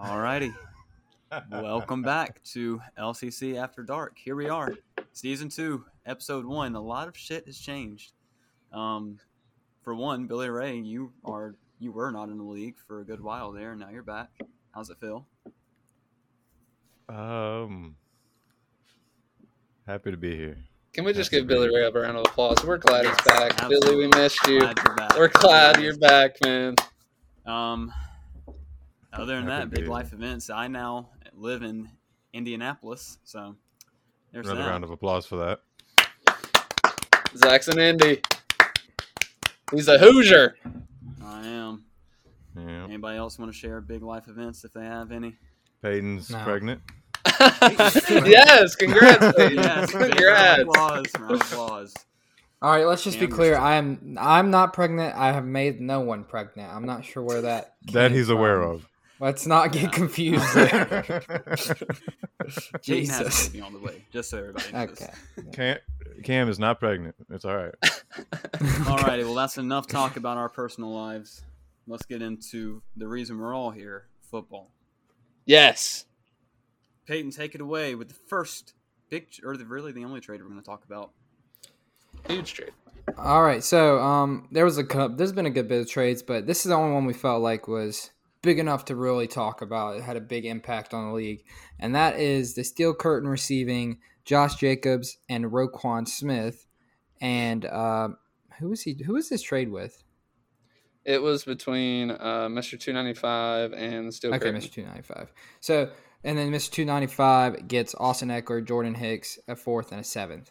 Alrighty. Welcome back to LCC After Dark. Here we are, season two, episode one. A lot of shit has changed. Um, for one, Billy Ray, you are you were not in the league for a good while there. And now you're back. How's it feel? Um, happy to be here. Can we just That's give Billy. Ray a round of applause? We're glad he's back. Absolutely. Billy, we missed you. Glad you're back. We're glad you're back, man. Um, other than that, big life events. I now live in Indianapolis, so there's Another that. round of applause for that. Zach's an Indy. He's a Hoosier. I am. Yeah. Anybody else want to share big life events if they have any? Peyton's No. pregnant. yes, congrats, Peyton. yes, big round of congrats. applause. Round of applause. All right, let's just be clear. I am I'm not pregnant. I have made no one pregnant. I'm not sure where that That came he's aware of. Let's not get Yeah. confused there. Peyton has a Jesus. baby on the way, just so everybody knows. Okay. Cam, Cam is not pregnant. It's all right. Alrighty, well that's enough talk about our personal lives. Let's get into the reason we're all here: football. Yes. Peyton, take it away with the first big, or the, really the only trade we're going to talk about. Huge trade. All right. So, um, there was a cup. There's been a good bit of trades, but this is the only one we felt like was big enough to really talk about. It had a big impact on the league, and that is the steel curtain receiving Josh Jacobs and Roquan Smith. And um, who was he? Who was this trade with? It was between uh, Mr. 295 and the Steel Okay, Curtain. Mr. Two Ninety Five. So, and then Mr. Two Ninety Five gets Austin Ekeler, Jordan Hicks, a fourth and a seventh.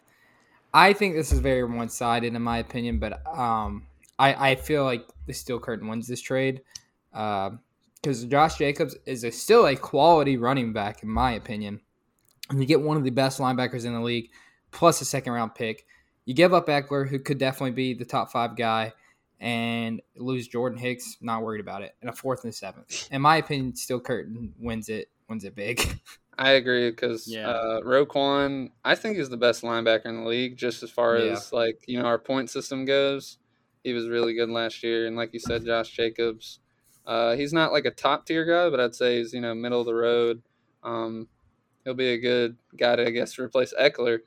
I think this is very one sided in my opinion, but um, I I feel like the Steel Curtain wins this trade because Josh Jacobs is a, still a quality running back in my opinion. And you get one of the best linebackers in the league, plus a second round pick. You give up Ekeler, who could definitely be the top five guy, and lose Jordan Hicks. Not worried about it. And a fourth and a seventh. In my opinion, still Curtain wins it. Wins it big. I agree because Yeah. uh, Roquan, I think, is the best linebacker in the league, just as far Yeah. as like you know our point system goes. He was really good last year, and like you said, Josh Jacobs, uh, he's not like a top tier guy, but I'd say he's you know middle of the road. Um, he'll be a good guy to I guess replace Ekeler,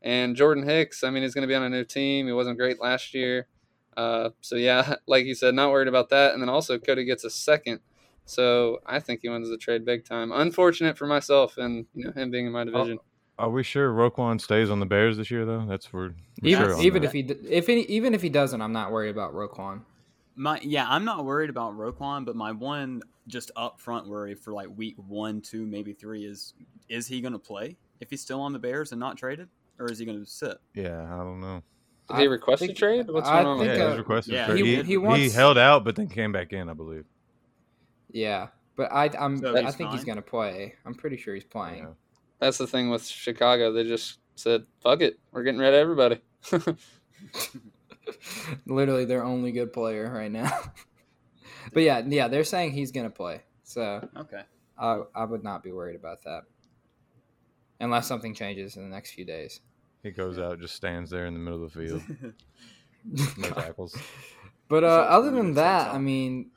and Jordan Hicks. I mean, he's going to be on a new team. He wasn't great last year, uh, so yeah, like you said, not worried about that. And then also Cody gets a second. So I think he wins the trade big time. Unfortunate for myself and you know him being in my division. Are we sure Roquan stays on the Bears this year, though? That's for we're even sure even that. if he if he, even if he doesn't, I'm not worried about Roquan. My yeah, I'm not worried about Roquan, but my one just upfront worry for like week one, two, maybe three is is he going to play if he's still on the Bears and not traded, or is he going to sit? Yeah, I don't know. Did he request think- a trade? What's I going on? Yeah, think, with he uh, was requested. yeah, for- he- he, he he, wants- held out, but then came back in, I believe. Yeah, but I I'm So I he's think he's gonna play. I'm pretty sure he's playing. Yeah. That's the thing with Chicago. They just said, "Fuck it, we're getting rid of everybody." Literally their only good player right now. but yeah, yeah, they're saying he's gonna play. So Okay. I I would not be worried about that. Unless something changes in the next few days. He goes out, just stands there in the middle of the field, no tackles. But uh, other than that, I mean,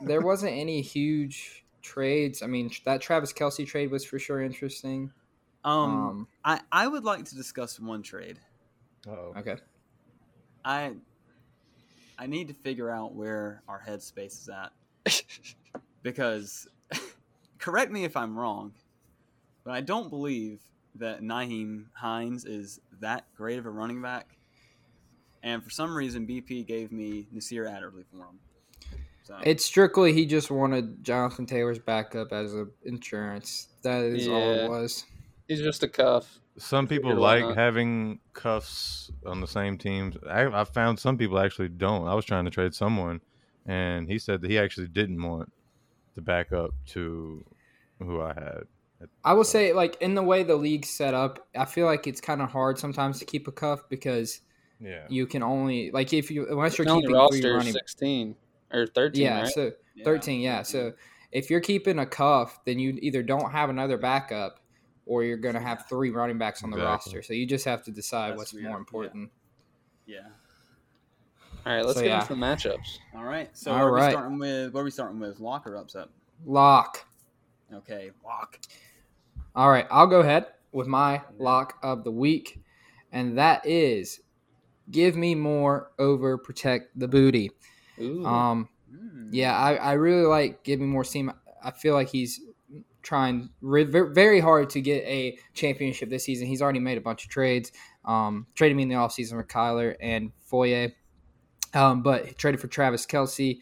there wasn't any huge trades. I mean, that Travis Kelce trade was for sure interesting. Um, Um, I I would like to discuss one trade. Uh-oh. okay. I I need to figure out where our headspace is at because correct me if I'm wrong, but I don't believe that Nyheim Hines is that great of a running back. And for some reason, BP gave me Nasir Adderley for him. So It's strictly he just wanted Jonathan Taylor's backup as a insurance. That is all it was. He's just a cuff. Some people like not. having cuffs on the same teams. I, I found some people actually don't. I was trying to trade someone, and he said that he actually didn't want the backup to who I had. I will say, like in the way the league's set up, I feel like it's kind of hard sometimes to keep a cuff because Yeah, you can only like if you unless you're He's on the keeping three roster running. sixteen or thirteen, Yeah, right? so yeah. 13, yeah. So if you're keeping a cuff, then you either don't have another backup or you're going to have three running backs on the Exactly. roster. So you just have to decide That's what's real, yeah. more important. yeah. All right, let's So, get yeah. into the matchups. All right. So All are we starting with what are we starting with? Lock or upset? Lock. Okay, walk. All right, I'll go ahead with my lock of the week, and that is give me more over protect the booty. Ooh. Um, Mm. yeah, I, I really like give me more steam. I feel like he's trying re- very hard to get a championship this season. He's already made a bunch of trades. Um, traded me in the offseason for Kyler and Foye, um, but traded for Travis Kelce.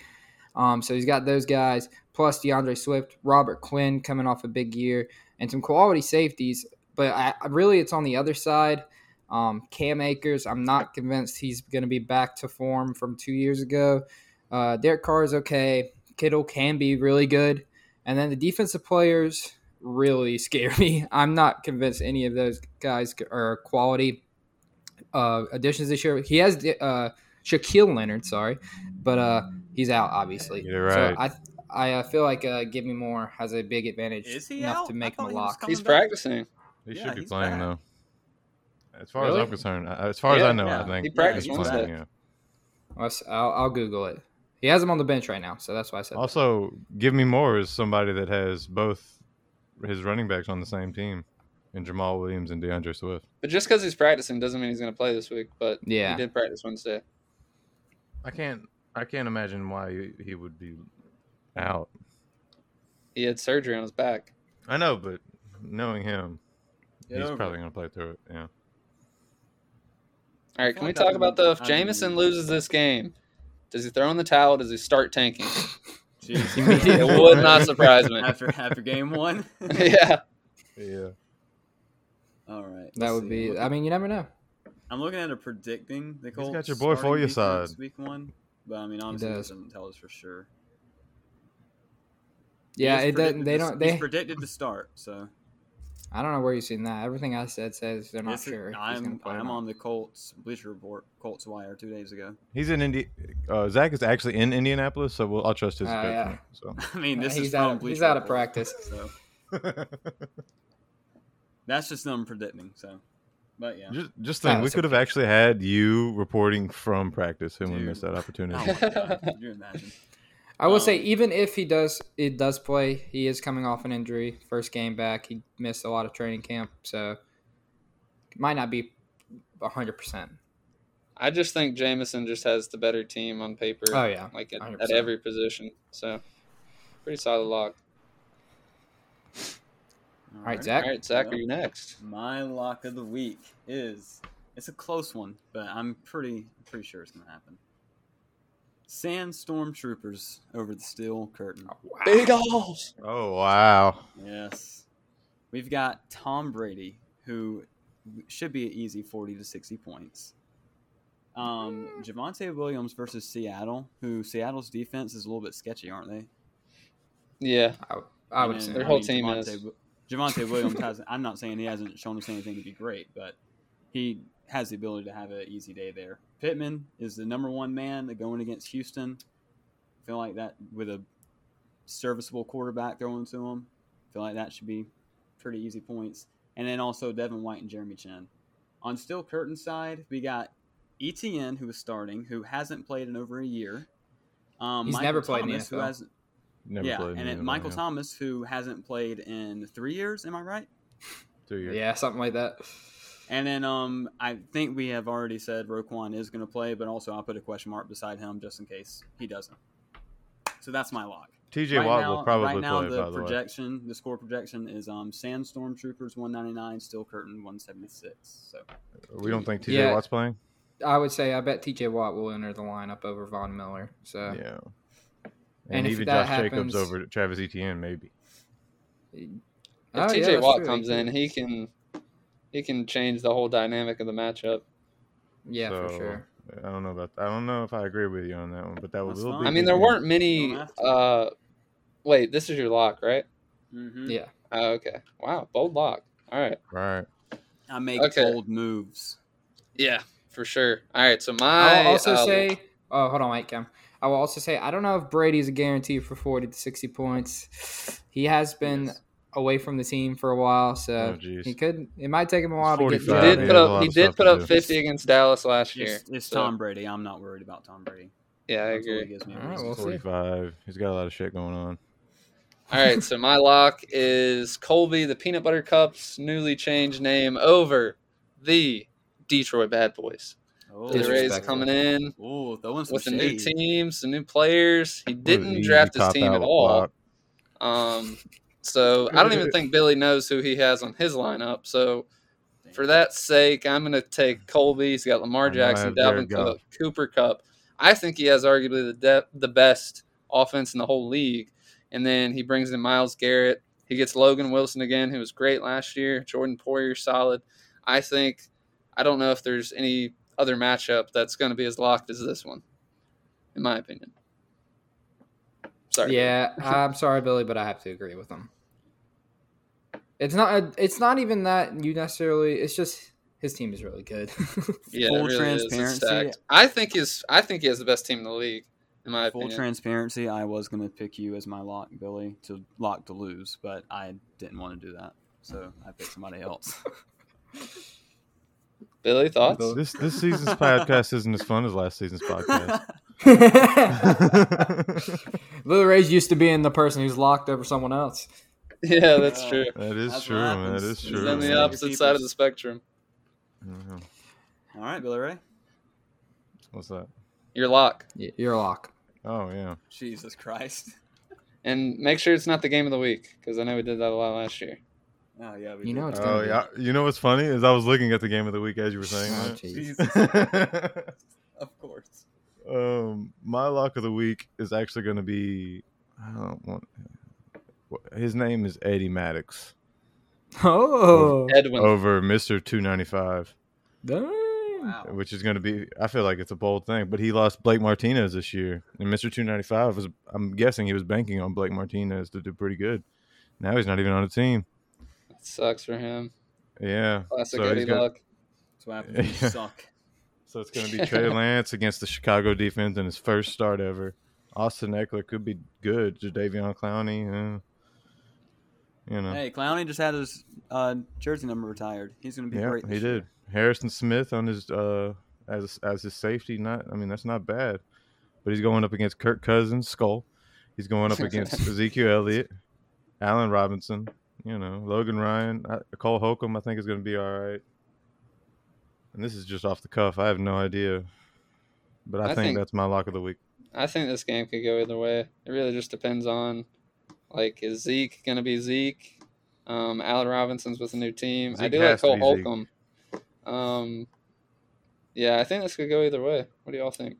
Um, so he's got those guys plus DeAndre Swift, Robert Quinn coming off a big year, and some quality safeties. But I really, it's on the other side. Um, Cam Akers, I'm not convinced he's going to be back to form from two years ago. Uh, Derek Carr is okay. Kittle can be really good. And then the defensive players really scare me. I'm not convinced any of those guys are quality uh, additions this year. He has uh, Shaquille Leonard, sorry, but uh, he's out obviously. Get it right. So I I uh, feel like uh, Give Me More has a big advantage Is he enough out? to make him a he lock. coming He's back. practicing. He Yeah, should be playing back. though. As far Really? as I'm concerned, uh, as far as I know, yeah. I think He practiced he's Wednesday. playing, yeah. Let's- I'll, I'll Google it. He has him on the bench right now, so that's why I said. that. Also, give me more is somebody that has both his running backs on the same team, and Jamaal Williams and DeAndre Swift. But just because he's practicing doesn't mean he's going to play this week. But Yeah. he did practice Wednesday. I can't, I can't imagine why he, he would be out. He had surgery on his back. I know, but knowing him, Get he's probably going to play through it. Yeah. All I right, feel can we talk about been- though? If I've been- Jameson loses this game, does he throw in the towel? Does he start tanking? Jeez. it would not surprise me. after after game one. yeah. Yeah. All right. that would see. be. Look- I mean, you never know. I'm looking at a predicting the Colts. got your boy for your side. Week one, but I mean, honestly, it does. doesn't tell us for sure. Yeah, He's it doesn't. They to- don't. He's They. predicted to start, so I don't know where you've seen that. Everything I said says they're not This sure. if he's gonna I'm I'm on the Colts Bleacher Report, Colts Wire two days ago. He's in Indi- uh, Zach is actually in Indianapolis, so we'll, I'll trust his Oh, judgment. I mean, this He's is out of- he's out of practice. So So. that's just them predicting. So, but yeah. just, just Oh, think, we could have actually had you reporting from practice, and we missed that opportunity. Oh my god! Could you imagine? I will say, Um, even if he does, it does play. He is coming off an injury, first game back. He missed a lot of training camp, so it might not be hundred percent. I just think Jamison just has the better team on paper. Oh yeah, like at, at every position. So pretty solid lock. All right, Zach. All right, Zach, are you next? My lock of the week is it's a close one, but I'm pretty pretty sure it's gonna happen. Sandstorm Troopers over the steel curtain. Wow. Big Alls. oh wow! Yes. We've got Tom Brady, who should be an easy 40 to 60 points. Um, Javonte Williams versus Seattle, who Seattle's defense is a little bit sketchy, aren't they? Yeah. I would And, say Their I whole mean, team Javonte, is. Javonte Williams has. I'm not saying he hasn't shown us anything to be great, but he has the ability to have an easy day there. Pittman is the number one man going against Houston. I feel like that with a serviceable quarterback throwing to him. I feel like that should be pretty easy points. And then also Devin White and Jeremy Chinn. On Steel Curtain side, we got ETN who is starting, who hasn't played in over a year. Um, He's Michael never played in the Thomas, who hasn't Never yeah, played in and the then NFL, Michael yeah. Thomas, who hasn't played in three years. Am I right? Two years. yeah, something like that. And then um, I think we have already said Roquan is going to play, but also I'll put a question mark beside him just in case he doesn't. So that's my lock. TJ right Watt now, will probably right now play. the by the way, projection, the score projection is um, Sandstorm Troopers 199, Steel Curtain 176. So we don't think TJ Yeah. Watt's playing. I would say I bet T.J. Watt will enter the lineup over Von Miller. So Yeah. And And, if even that Josh Jacobs over Travis Etienne, maybe. If Oh, TJ that's Watt true. comes in, he can he can change the whole dynamic of the matchup. yeah, for sure. I don't know about. I don't know if I agree with you on that one, but that That's will fine. be. I a mean, there weren't many. Don't have to. Uh, wait, this is your lock, right? mhm. Yeah, Oh, okay. Wow, bold lock. All right. right. I make Okay. bold moves. Yeah, for sure. All right. So my. I my will also uh, say. Oh, hold on, wait, Cam. I will also say I don't know if Brady's a guarantee for forty to sixty points. He has been Yes. Away from the team for a while, so Oh, he could. It might take him a while to get he did put up he did put to up do. 50 against Dallas last year. It's, it's so- Tom Brady. I'm not worried about Tom Brady. Yeah, I That's what agree. gives me a All right, we'll see. Forty-five. He's got a lot of shit going on. All right, so my lock is Colby, the Peanut Butter Cup's newly changed name over the Detroit Bad Boys. Oh, The Rays coming in Ooh, throwing some with a new shade. team, some new players. He didn't easy draft his team at all. Um, so I don't even think Billy knows who he has on his lineup. So for that sake, I'm going to take Colby. He's got Lamar I know I Jackson, have Jared Dalvin Cook, Cooper Kupp. I think he has arguably the de- the best offense in the whole league. And then he brings in Myles Garrett. He gets Logan Wilson again, who was great last year. Jordan Poyer, solid. I think I don't know if there's any other matchup that's going to be as locked as this one, in my opinion. Sorry. Yeah, I'm sorry, Billy, but I have to agree with him. It's not. It's not even that you necessarily. It's just his team is really good. Yeah, Full it really is. Transparency. stacked. I think his I think he has the best team in the league, in my Full opinion. transparency, I was going to pick you as my lock, Billy, to lock to lose, but I didn't want to do that. So I picked somebody else. Billy, thoughts? This this season's podcast isn't as fun as last season's podcast. Billy Ray's used to being the person who's locked over someone else. yeah, that's Yeah. true. that is That's true, That is man. That happens. is He's He's true. on the Yeah. opposite side of the spectrum. Mhm. All right, Billy Ray. What's that? Your lock, Y- You're lock. Oh yeah. Jesus Christ. and make sure it's not the game of the week because I know we did that a lot last year. Oh yeah, we You did. know it's Oh gonna be. yeah. You know what's funny is I was looking at the game of the week as you were saying Oh, that. jeez. Jesus, of course. um, my lock of the week is actually going to be. I don't want. His name is Eddie Maddox Oh, Edwin, over Mister Two Ninety Five. Wow. which is going to be. I feel like it's a bold thing, but he lost Blake Martinez this year, and Mister Two Ninety Five was. I'm guessing he was banking on Blake Martinez to do pretty good. Now he's not even on the team. that sucks for him. Yeah. Classic so Eddie he's got- luck. That's what happens when you Yeah. suck. So it's going to be Trey Lance against the Chicago defense in his first start ever. Austin Ekeler could be good. Jadeveon Clowney, uh, you know, Hey, Clowney just had his uh, jersey number retired. He's going to be yeah, great. he year. did. Harrison Smith on his uh as as his safety. Not, I mean, that's not bad. But he's going up against Kirk Cousins, Skull. He's going up against Ezekiel Elliott, Allen Robinson. You know, Logan Ryan, uh, Cole Holcomb. I think is going to be all right. And this is just off the cuff. I have no idea, but I, I think, think- that's my lock of the week. I think this game could go either way. It really just depends on, like, is Zeke gonna be Zeke? Um, Allen Robinson's with a new team. I do like to Cole be Holcomb. Um, yeah, I think this could go either way. What do y'all think?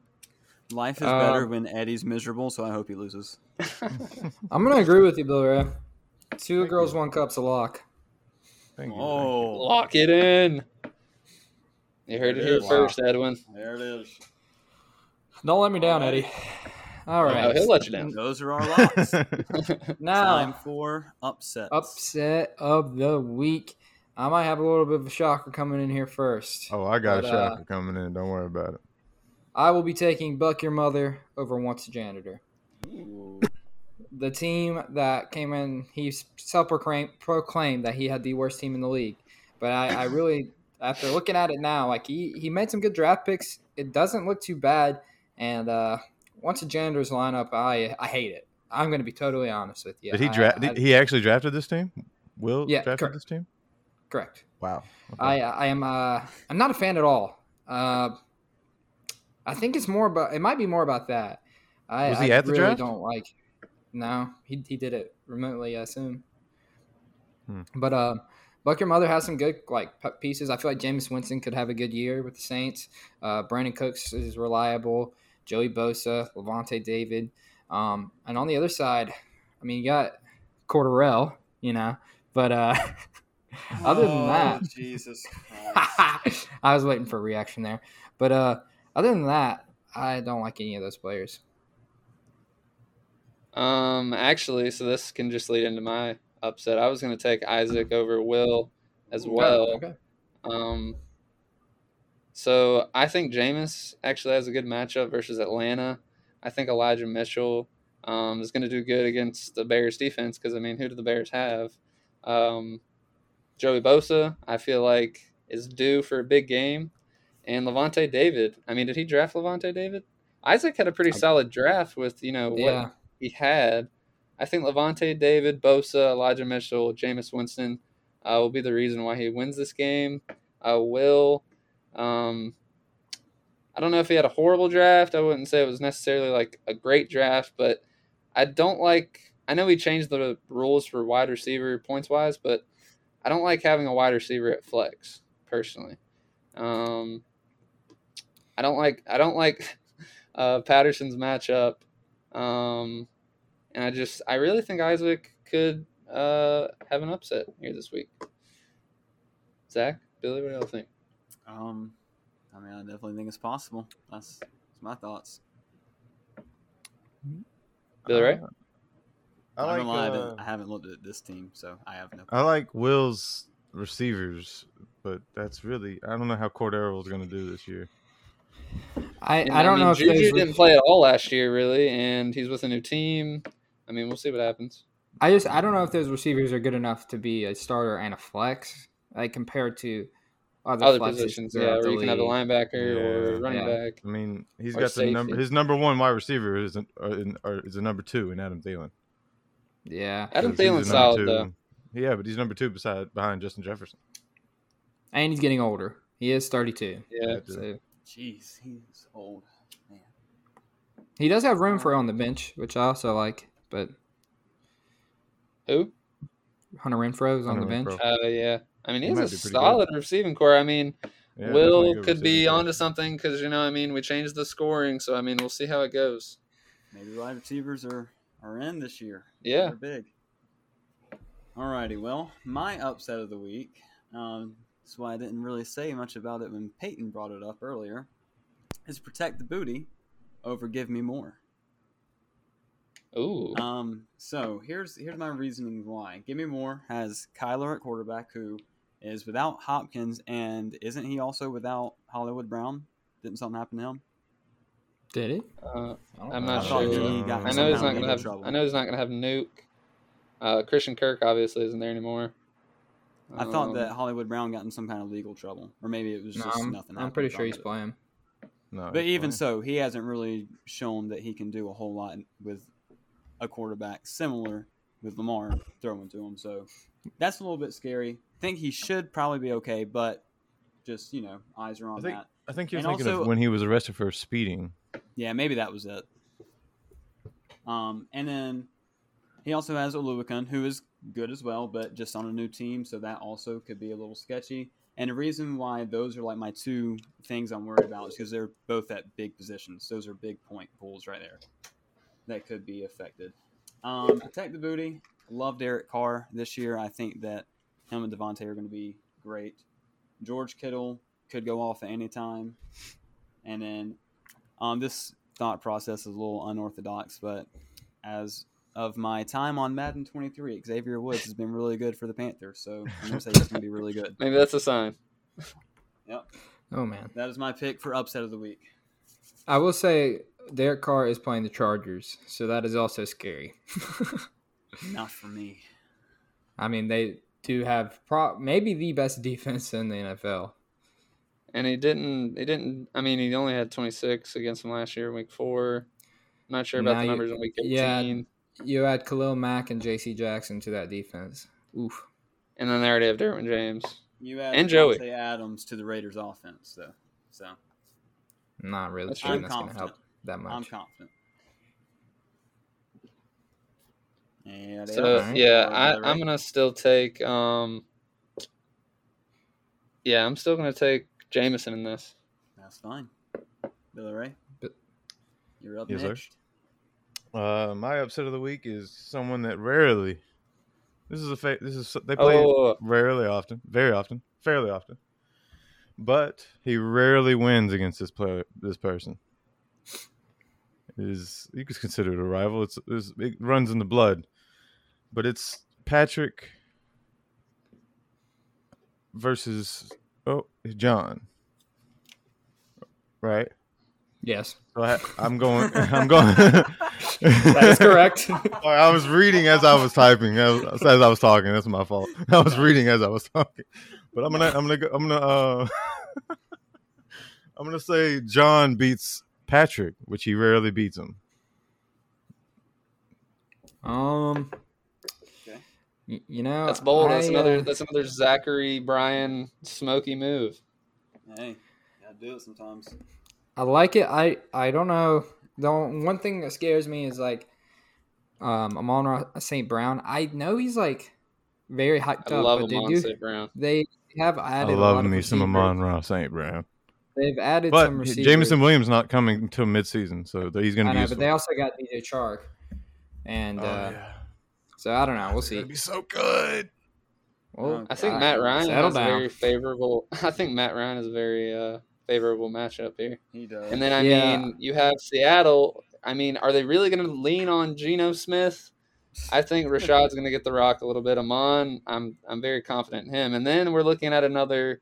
Life is Um, better when Eddie's miserable, so I hope he loses. I'm gonna agree with you, Bill Ray. Two girls, one cup's a lock. Thank you. Oh, Lock it in. You heard it here Wow. first, Edwin. there it is. Don't let me down, Eddie. All Oh, he'll let you down. Those are our locks. Now, Time for upsets. upset of the week. I might have a little bit of a shocker coming in here first. oh, I got But, a uh, shocker coming in. Don't worry about it. I will be taking Buck Your Mother over Once a Janitor. Ooh. The team that came in, he self proclaimed that he had the worst team in the league. But I, I really, after looking at it now, like he, he made some good draft picks. It doesn't look too bad. And uh, Once a Janitor's lineup, I, I hate it. I'm going to be totally honest with you. Did he draft? He actually drafted this team. Will Yeah, drafted correct. this team. correct. Wow. Okay. I I am uh I'm not a fan at all. Uh, I think it's more about it might be more about that. I, Was he I at the really draft? don't like. No, he he did it remotely. I assume. Hmm. But uh, Buck your mother has some good like pieces. I feel like Jameis Winston could have a good year with the Saints. Uh, Brandin Cooks is reliable. Joey Bosa, Lavonte David, um, and on the other side, I mean you got Cordarrelle, you know, but uh. Other than Oh, that, Jesus I was waiting for a reaction there. But uh, other than that, I don't like any of those players. Um, actually, so this can just lead into my upset. I was going to take Isaac over Will as well. Okay. Um, so I think Jameis actually has a good matchup versus Atlanta. I think Elijah Mitchell um, is going to do good against the Bears defense because I mean, who do the Bears have? Um, Joey Bosa, I feel like is due for a big game, and Lavonte David. I mean, did he draft Lavonte David? Isaac had a pretty solid draft with you know what Yeah. he had. I think Lavonte David, Bosa, Elijah Mitchell, Jameis Winston uh, will be the reason why he wins this game. Uh, Will, um, I don't know if he had a horrible draft. I wouldn't say it was necessarily like a great draft, but I don't like. I know he changed the rules for wide receiver points wise, but I don't like having a wide receiver at flex personally. Um, I don't like. I don't like uh, Patterson's matchup. Um, and I just I really think Isaac could uh, have an upset here this week. Zach, Billy, what do y'all think? Um, I mean, I definitely think it's possible. That's, that's my thoughts. Billy Ray? Uh, I, I like. don't lie, I, uh, haven't, I haven't looked at this team, so I have no. I like Will's receivers, but that's really I don't know how Cordero is going to do this year. I, And, I don't mean, know if Juju didn't play at all last year, really, and he's with a new team. I mean, we'll see what happens. I just I don't know if those receivers are good enough to be a starter and a flex, like compared to other, Other positions, yeah, throughout where you can have a league. linebacker or Yeah. running Yeah. back. I mean, he's got the number. His number one wide receiver is an, uh, in, or is a number two in Adam Thielen. Yeah, Adam he's Thielen's the number solid two. though. Yeah, but he's number two beside behind Justin Jefferson. and he's getting older. He is 32, Yeah. Yeah. so Jeez, he's old. Man. he does have room for on the bench, which I also like. But Who? Hunter Renfrow is on the bench. Oh Uh, yeah. I mean, he's might a be pretty good. solid receiving core. I mean, Yeah, Will definitely a good could be receiver. onto something because you know, I mean, we changed the scoring, so I mean, we'll see how it goes. Maybe wide receivers are, are in this year. Yeah. They're big. Alrighty, well, my upset of the week. Um, that's why I didn't really say much about it when Peyton brought it up earlier. Is protect the booty over give me more. Ooh. Um, so here's here's my reasoning why. Give me more has Kyler at quarterback, who is without Hopkins, and isn't he also without Hollywood Brown? Didn't something happen to him? Did he? Uh, I don't I'm know. not I sure. he got I know he's not gonna have. trouble. I know he's not gonna have Nuke. Uh, Christian Kirk obviously isn't there anymore. I thought Um, that Hollywood Brown got in some kind of legal trouble, or maybe it was No, just I'm, nothing. I'm pretty sure he's it. playing. No, But even playing. so, he hasn't really shown that he can do a whole lot with a quarterback similar with Lamar throwing to him. So that's a little bit scary. I think he should probably be okay, but just you know, eyes are on I think- that. I think you're and thinking also- of when he was arrested for speeding. Yeah, maybe that was it. Um, and then he also has Oluokun, who is good as well, but just on a new team, so that also could be a little sketchy. And the reason why those are like my two things I'm worried about is because they're both at big positions. Those are big point pools right there that could be affected. Um, protect the booty. Love Derek Carr this year. I think that him and Davante are going to be great. George Kittle could go off at any time. And then um, this thought process is a little unorthodox, but as of my time on Madden 23, Xavier Woods has been really good for the Panthers, so I'm going to say he's going to be really good. maybe that's a sign. Yep. Oh man, That is my pick for upset of the week. I will say Derek Carr is playing the Chargers, so that is also scary. Not for me. I mean, they do have pro- maybe the best defense in the NFL. And he didn't. He didn't. I mean, he only had 26 against him last year, week four. Not sure about Now the you- numbers in week 18. yeah. You add Khalil Mack and J.C. Jackson to that defense. Oof. And then they already have Derwin James. You add And Joey. Adams to the Raiders' offense, though. So Not really That's sure I'm that's going to help that much. I'm confident. And So Alright. yeah, I, I'm gonna still take. um Yeah, I'm still gonna take Jameson in this. That's fine. Billy Ray, But- you're up Yes, sir. next. Uh, my upset of the week is someone that rarely. This is a fa- this is they play Oh, rarely often, very often, fairly often, but he rarely wins against this player. This person It is you could consider it a rival. It's, it's it runs in the blood, but it's Patrick versus oh John, right? Yes, So I, I'm going. I'm going. that is correct. I was reading as I was typing, as, as I was talking. That's my fault. I was reading as I was talking. But I'm gonna, I'm gonna, go, I'm gonna, uh, I'm gonna say John beats Patrick, which he rarely beats him. Um, Okay. y- you know, That's bold. That's another. uh, That's another Zachary Brian smoky move. Hey, gotta do it sometimes. I like it. I I don't know. The one thing that scares me is like, um, Amon St. Brown. I know he's like very hyped I up, love but Amon. St. Brown. They have I added. a love lot of me some receivers. Amon Ross St. Brown. They've added But some receivers. Jameson Williams not coming until midseason, so he's going to be know, but they also got DJ Chark, and oh, uh, yeah. so I don't know. We'll see. gonna be so good. Well, I think uh, Matt Ryan settle has a down. very favorable. I think Matt Ryan is a very uh, favorable matchup here. He does. And then I Yeah. mean, you have Seattle. I mean, are they really going to lean on Geno Smith? I think Rashad's going to get the rock a little bit. Amon, I'm I'm very confident in him. And then we're looking at another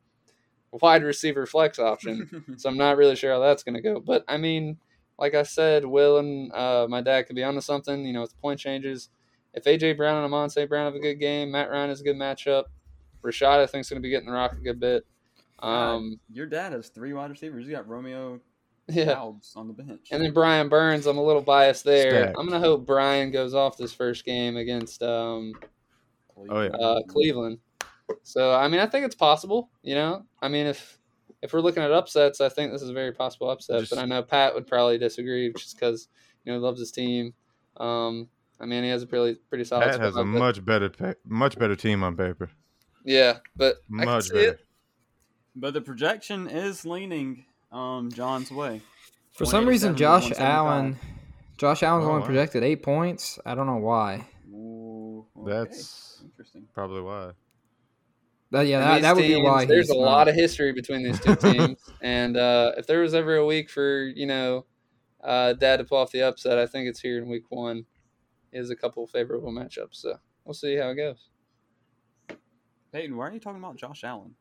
wide receiver flex option. so I'm not really sure how that's going to go. But I mean, like I said, Will and uh, my dad could be onto something. You know, with the point changes. If AJ Brown and Amon St. Brown have a good game, Matt Ryan is a good matchup. Rashad, I think, is going to be getting the rock a good bit. Um, Your dad has three wide receivers. You got Romeo yeah. Alves on the bench. And then Brian Burns, I'm a little biased there. Stacked. I'm gonna hope Brian goes off this first game against um, Oh, yeah. uh, Cleveland. So I mean, I think it's possible. You know, I mean, if if we're looking at upsets, I think this is a very possible upset. Just- but I know Pat would probably disagree just because you know he loves his team. Um, I mean, he has a pretty pretty solid. Pat has a much better, much better team on paper. yeah, but I can Much see better. it. But the projection is leaning um John's way. For some reason, Josh Allen, Josh Allen's Oh, only projected eight points. I don't know why. Ooh, okay. That's interesting. probably why. That, yeah, that, that would be why. There's a not. lot of history between these two teams, and uh, if there was ever a week for you know uh, Dad to pull off the upset, I think it's here in Week One. Is a couple favorable matchups, so we'll see how it goes. Peyton, why are you talking about Josh Allen?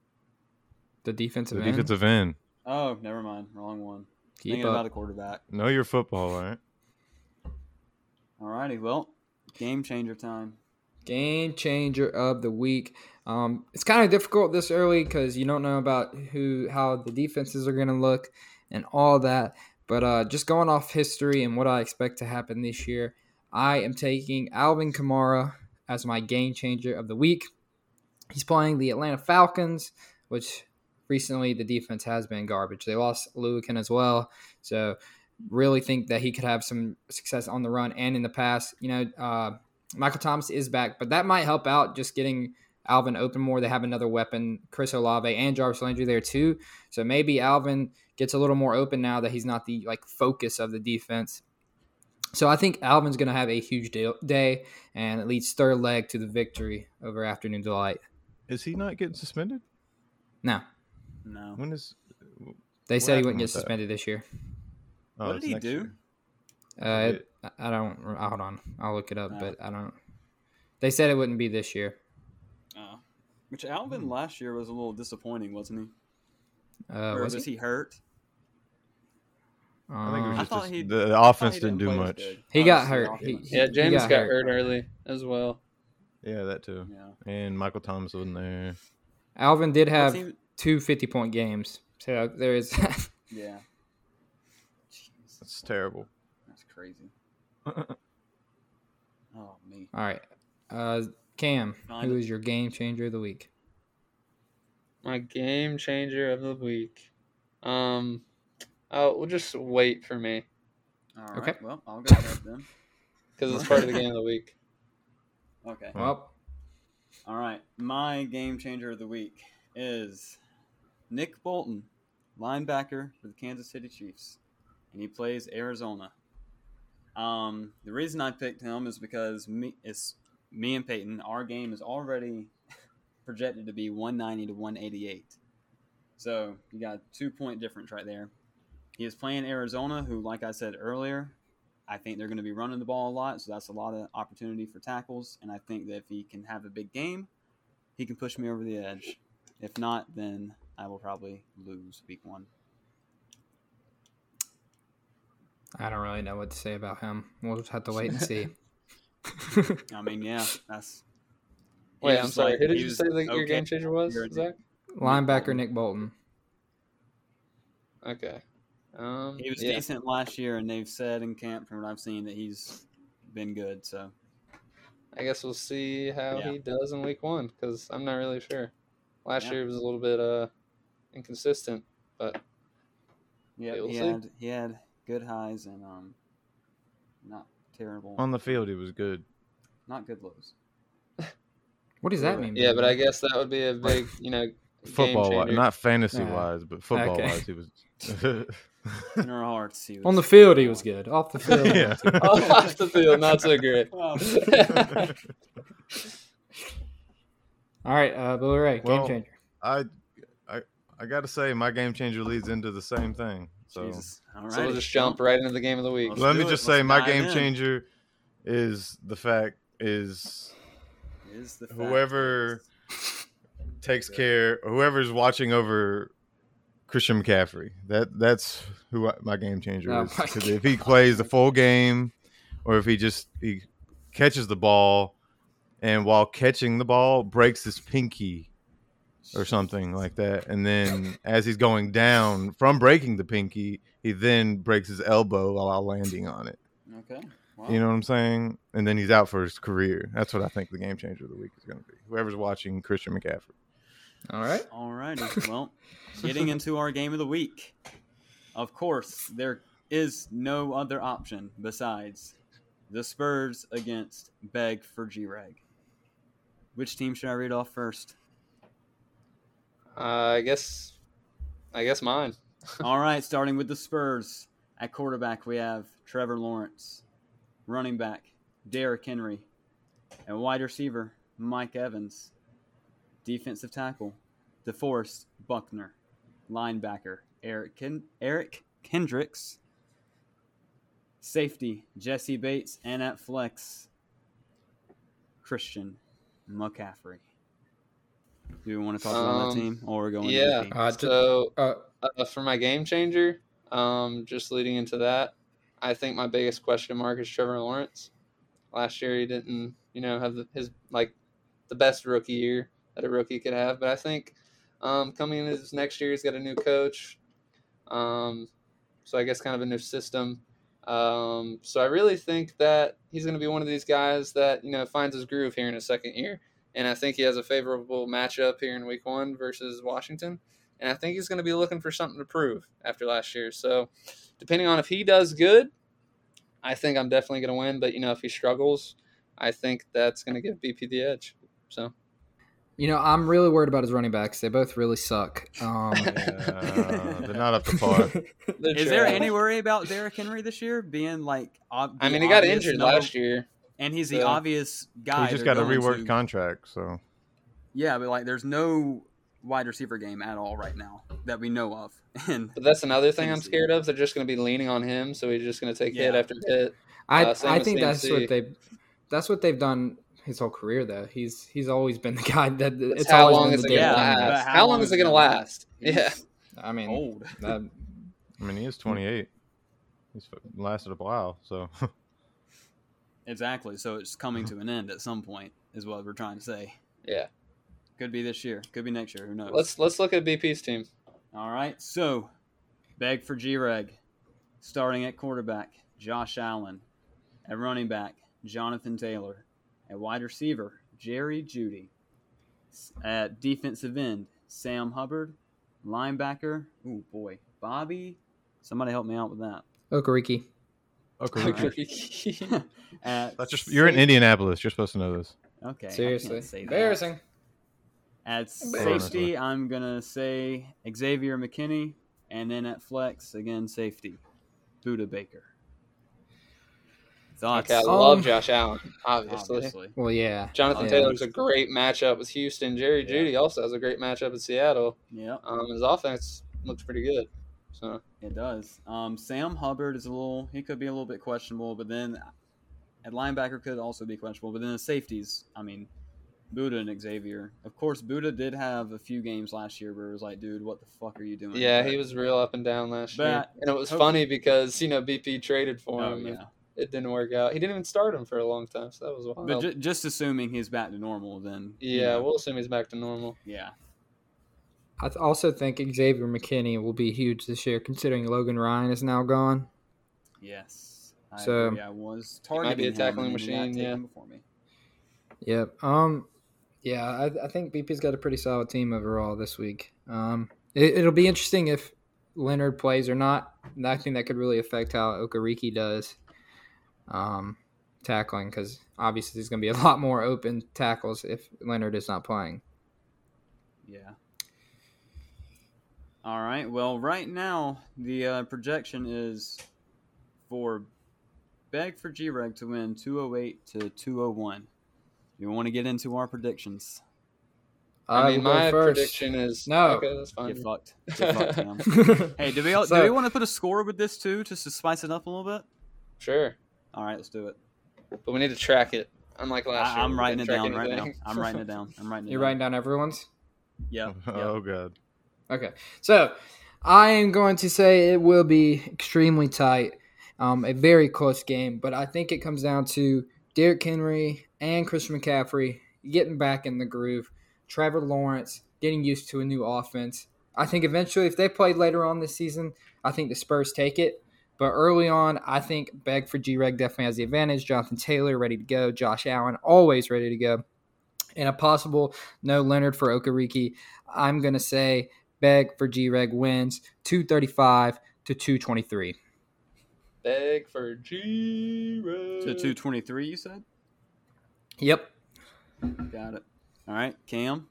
the defensive The end. defensive end. Oh, never mind. Wrong one. Keep Thinking about up. a quarterback. Know your football, right? all right? Alrighty, well, game changer time. Game changer of the week. Um, it's kind of difficult this early because you don't know about who, how the defenses are going to look, and all that. But uh, just going off history and what I expect to happen this year, I am taking Alvin Kamara as my game changer of the week. He's playing the Atlanta Falcons, which recently the defense has been garbage. They lost Lucan as well, so really think that he could have some success on the run and in the pass. You know, uh, Michael Thomas is back, but that might help out just getting Alvin open more. They have another weapon, Chris Olave and Jarvis Landry there too. So maybe Alvin gets a little more open now that he's not the like focus of the defense. So I think Alvin's going to have a huge day, day, and it leads third leg to the victory over Afternoon Delight. Is he not getting suspended? No, No. When is? they said he wouldn't get with that? suspended this year. Oh, What did he do? year. Uh, Did- I don't. Hold on, I'll look it up, No. but I don't. They said it wouldn't be this year. Oh. Which Alvin last year was a little disappointing, wasn't he? Uh, or was, was, he? he hurt? I think it was I just, thought just- he- the, the I thought offense he didn't do play as much. good. He got hurt. He- offense. Yeah, he James got got, hurt. hurt. early as well. Yeah, that too. Yeah. And Michael Thomas wasn't there. Alvin did have team- two 50 point games. So there is. Yeah. Jeez, That's terrible. that's crazy. Oh me. All right. Uh, Cam, Find who it. is your game changer of the week? My game changer of the week. Um, oh, we'll just wait for me All right. Okay. Well, I'll go ahead then. because it's part of the game of the week. Okay. Well, All right. My game changer of the week is Nick Bolton, linebacker for the Kansas City Chiefs, and he plays Arizona. Um, the reason I picked him is because me is me and Peyton. Our game is already projected to be 190 to 188. So you got two point difference right there. He is playing Arizona, who, like I said earlier, I think they're going to be running the ball a lot, so that's a lot of opportunity for tackles. And I think that if he can have a big game, he can push me over the edge. If not, then I will probably lose week one. I don't really know what to say about him. We'll just have to wait and see. I mean, yeah, that's. he Wait, I'm sorry. like- Who did you say that your game changer was, You're- Zach? Linebacker Nick Bolton. Okay. Um, He was yeah. decent last year, and they've said in camp, from what I've seen, that he's been good. So I guess we'll see how Yeah. he does in week one because I'm not really sure. Last Yeah. year was a little bit uh inconsistent, but Yeah, We'll he see. had he had good highs and um, not terrible, On the field, he was good. not good lows. What does that mean? yeah, but I guess that would be a big, you know, game Football wise, not fantasy Yeah. wise, but football Okay. wise, he was. In our hearts, he was on the field he was good. Off the field, Yeah. not so good. Oh, off the field, not so great. All right, uh, Billy Ray, game Well, changer. I, I, I got to say, my game changer leads into the same thing. So Jesus. All right. So we'll just jump right into the game of the week. Let's let do me it. just Let's say, my game in. changer is the fact is Is the fact whoever is- takes care, whoever's watching over Christian McCaffrey. That that's who I, my game changer Oh is. my 'Cause if he plays the full game, or if he just he catches the ball, and while catching the ball breaks his pinky or something like that, and then as he's going down from breaking the pinky, he then breaks his elbow while landing on it. Okay. Wow. You know what I'm saying? And then he's out for his career. That's what I think the game changer of the week is going to be. Whoever's watching Christian McCaffrey. All right. All right. Well, getting into our game of the week. Of course, there is no other option besides the Spurs against Beg for G Reg. Which team should I read off first? Uh, I guess, I guess mine. All right, starting with the Spurs. At quarterback, we have Trevor Lawrence. Running back, Derrick Henry. And wide receiver, Mike Evans. Defensive tackle, DeForest Buckner. Linebacker, Eric, Ken- Eric Kendricks. Safety, Jessie Bates. And at flex, Christian McCaffrey. Do we want to talk about Um, that team or we're going yeah. to the Uh, So uh, uh, for my game changer, um, just leading into that, I think my biggest question mark is Trevor Lawrence. Last year he didn't, you know, have the, his like the best rookie year that a rookie could have, but I think um, coming into this next year he's got a new coach, um, so I guess kind of a new system. Um, so I really think that he's going to be one of these guys that you know finds his groove here in his second year, and I think he has a favorable matchup here in Week One versus Washington and I think he's going to be looking for something to prove after last year. So, depending on if he does good, I think I'm definitely going to win. But you know, if he struggles, I think that's going to give BP the edge. So, you know, I'm really worried about his running backs. They both really suck. Um, Yeah, they're not up to par. they're Is there any worry about Derrick Henry this year being like? Ob- I mean, he got injured number- last year. And he's the so- obvious guy. he just got a reworked to. contract, so Yeah, but like, there's no wide receiver game at all right now that we know of, and But that's another thing I'm scared of. They're just going to be leaning on him, so he's just going to take hit after hit. I Uh, I think that's what they that's what they've done his whole career though. He's he's always been the guy that It's it's how long is the it going to Yeah, last? how How long long is is it it going to gonna last? Yeah. I mean, old. that, I mean he is 28. He's lasted a while, so Exactly. So it's coming uh-huh. to an end at some point, is what we're trying to say. Yeah. Could be this year. Could be next year. Who knows? Let's let's look at BP's team. All right. So, beg for G Reg. Starting at quarterback, Josh Allen. At running back, Jonathan Taylor. At wide receiver, Jerry Jeudy. At defensive end, Sam Hubbard. Linebacker, oh boy, Bobby. Somebody help me out with that. Okereke. Okay. Alright. At That's just you're in Indianapolis. You're supposed to know this. Okay. Seriously, say embarrassing. At safety, I'm gonna say Xavier McKinney, and then at flex again, safety, Budda Baker. Thoughts? Okay, I Um, love Josh Allen, obviously. Obviously. Well, yeah. Jonathan Yeah. Taylor's a great matchup with Houston. Jerry Yeah. Jeudy also has a great matchup with Seattle. Yeah. Um, his offense looks pretty good. So it does. Um, Sam Hubbard is a little. He could be a little bit questionable, but then at linebacker could also be questionable. But then the safeties, I mean, Budda and Xavier. Of course, Budda did have a few games last year where it was like, dude, what the fuck are you doing? yeah, But- he was real up and down last year, and it was funny because you know BP traded for Oh him. and yeah. It didn't work out. He didn't even start him for a long time, so that was wild. But ju- just assuming he's back to normal, then you yeah, know, we'll assume he's back to normal. yeah. I th- also think Xavier McKinney will be huge this year, considering Logan Ryan is now gone. Yes. I So- agree. I was might be targeting a tackling and he got machine, yeah. Before me. Yep. Um. Yeah, I, I think BP's got a pretty solid team overall this week. Um. It, it'll be interesting if Leonard plays or not. I think that could really affect how Okereke does. Um, tackling because obviously there's going to be a lot more open tackles if Leonard is not playing. Yeah. All right. Well, right now the uh, projection is for Beg for G-Reg to win 208 to 201. You want to get into our predictions? I mean, my first. prediction is No. Okay, that's fine. Get fucked. Get fucked, Hey, do we all, So- do we want to put a score with this too, just to spice it up a little bit? Sure, All right, let's do it. but we need to track it. Unlike last I, year, I'm writing it didn't track down right now. I'm writing it down. I'm writing it You're down. writing down everyone's. Yeah. yep. Oh god. Okay, so I am going to say it will be extremely tight, um, a very close game. But I think it comes down to Derrick Henry and Christian McCaffrey getting back in the groove. Trevor Lawrence getting used to a new offense. I think eventually, if they play later on this season, I think the Spurs take it. But early on, I think Beg for G Reg definitely has the advantage. Jonathan Taylor ready to go. Josh Allen always ready to go. And a possible no Leonard for Okereke. I'm going to say Beg for G Reg wins 235 to 223. Beg for G Reg. To 223, you said? Yep. Got it. All right, Cam.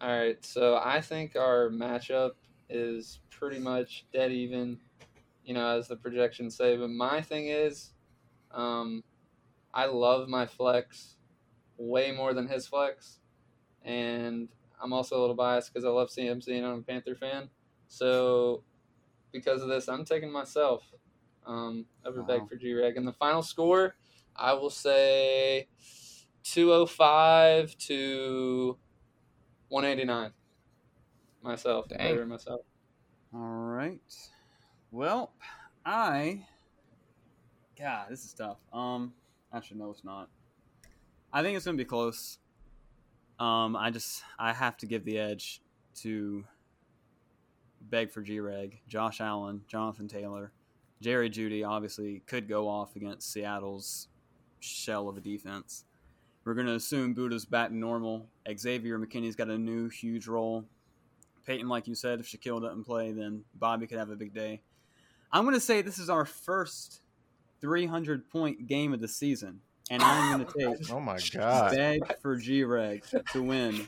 All right, so I think our matchup is pretty much dead even, you know, as the projections say. But my thing is, um, I love my flex way more than his flex, and I'm also a little biased because I love CMC and I'm a Panther fan. So because of this, I'm taking myself um, over Wow. Beg for G Reg. And the final score, I will say 205 to 189. Myself. Dang. Myself. All right. Well, I. God, this is tough. Um, actually, no, it's not. I think it's gonna be close. Um, I just I have to give the edge to beg for G-Reg, Josh Allen, Jonathan Taylor, Jerry Jeudy. Obviously, could go off against Seattle's shell of a defense. We're gonna assume Budda's back to normal. Xavier McKinney's got a new huge role. Peyton, like you said, if Shaquille doesn't play, then Bobby could have a big day. I'm going to say this is our first 300 point game of the season, and I'm going to take Oh my god. Beg for G Reg to win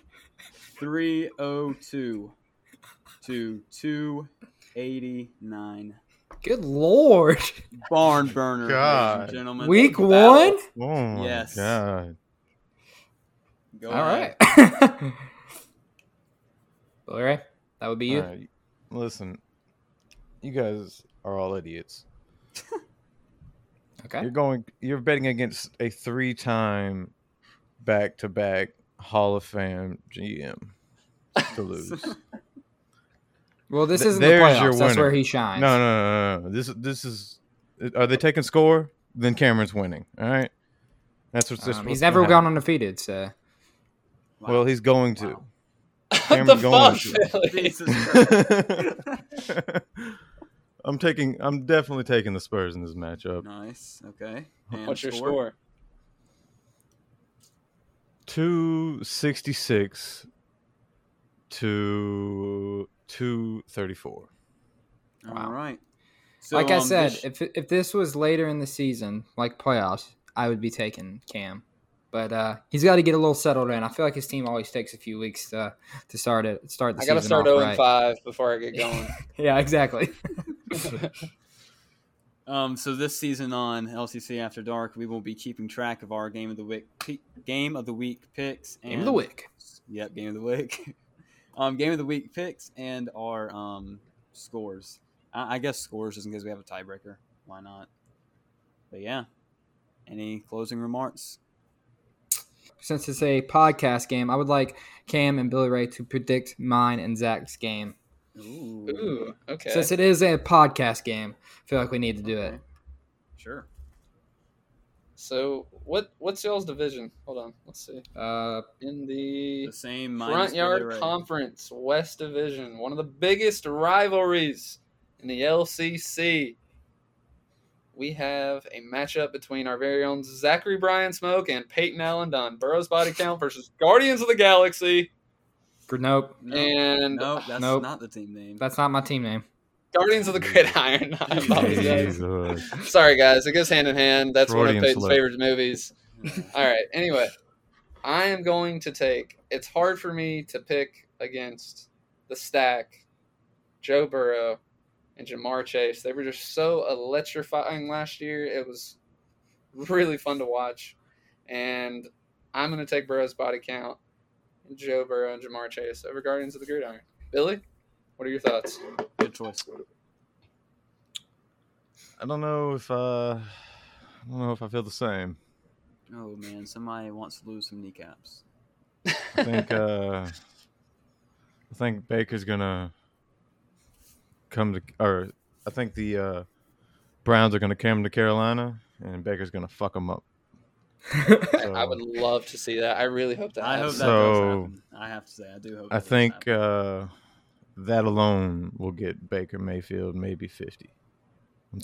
302 to 289. Good lord. Barn burner, god. gentlemen. Week one. Oh my yes. God. Go All ahead. right. All right. That would be you. All right. Listen, you guys are all idiots. Okay. You're going. You're betting against a three-time back-to-back Hall of Fame GM to lose. Well, this isn't the there's playoffs. your That's where he shines. No, no, no, no, no. This this is. Are they taking score? Then Cameron's winning. All right. That's what's this. Um, he's never gone undefeated, so Wow. Well, he's going to. Wow. what Cameron's the going fuck, to. Jesus Christ. I'm taking. I'm definitely taking the Spurs in this matchup. nice. Okay. And What's your score? Two sixty six to two thirty four. All Wow. right. So, like I um, said, this- if if this was later in the season, like playoffs, I would be taking Cam. But uh, he's got to get a little settled in. I feel like his team always takes a few weeks to to start it. Start the I got to start off 0 right. and 5 before I get going. Yeah, exactly. Um, so this season on LCC After Dark, we will be keeping track of our game of the week, pe- game of the week picks. And, Game of the week. Yep, game of the week. um, game of the week picks and our um scores. I, I guess scores just in case we have a tiebreaker. Why not? But yeah, any closing remarks? Since it's a podcast game, I would like Cam and Billy Ray to predict mine and Zach's game. Ooh, Ooh, okay. Since it is a podcast game, I feel like we need to do it. Sure. So what what's y'all's division? Hold on, let's see. Uh, In the The same Front Yard Ray. Conference West Division, one of the biggest rivalries in the LCC. we have a matchup between our very own Zachary Bryan Smoke and Peyton Allen Dunn. Burrow's body count versus Guardians of the Galaxy. Nope, No, And no, that's Nope. not the team name. that's not my team name. Guardians of the Gridiron. I apologize. Sorry, guys. It goes hand in hand. That's one of Peyton's slip. favorite movies. All right. Anyway, I am going to take. It's hard for me to pick against the stack, Joe Burrow and Ja'Marr Chase. They were just so electrifying last year. It was really fun to watch, and I'm going to take Burrow's body count, and Joe Burrow and Ja'Marr Chase over Guardians of the Gridiron. Billy, what are your thoughts? Good choice. I don't know if uh, I don't know if I feel the same. Oh man, somebody wants to lose some kneecaps. I think uh, I think Baker's gonna come to, or I think the uh, Browns are gonna come to Carolina, and Baker's gonna fuck them up. I would love to see that. I really hope that. I hope happens. that does So- happen. I have to say, I do hope. I think uh, that alone will get Baker Mayfield maybe fifty.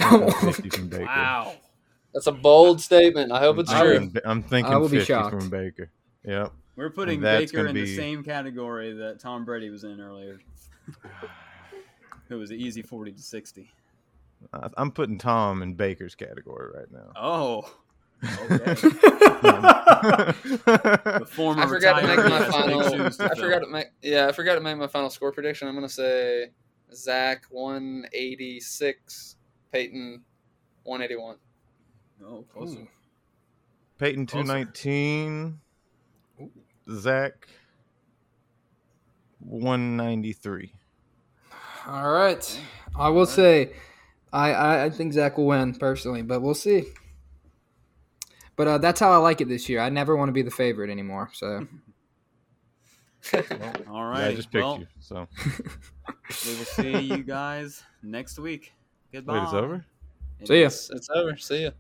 I'm fifty from Baker. wow. That's a bold statement. I hope it's I'm true. thinking, I'm thinking I will be 50 shocked. from Baker. Yep. We're putting Baker gonna in the same category that Tom Brady was in earlier. it was an easy forty to sixty. I'm putting Tom in Baker's category right now. Oh, okay. the former I forgot to make my final. to I fill. forgot to make. Yeah, I forgot to make my final score prediction. I'm gonna say Zach 186, Peyton 181. Oh, closer. Hmm. Peyton Closer. 219. Zach 193. All right. I will say, I, I, I think Zach will win personally, but we'll see. But uh, that's how I like it this year. I never want to be the favorite anymore. So all right, Yeah. I just picked well, you. So we will see you guys next week. Goodbye. wait, it's over. It See ya. is. It's over. See ya.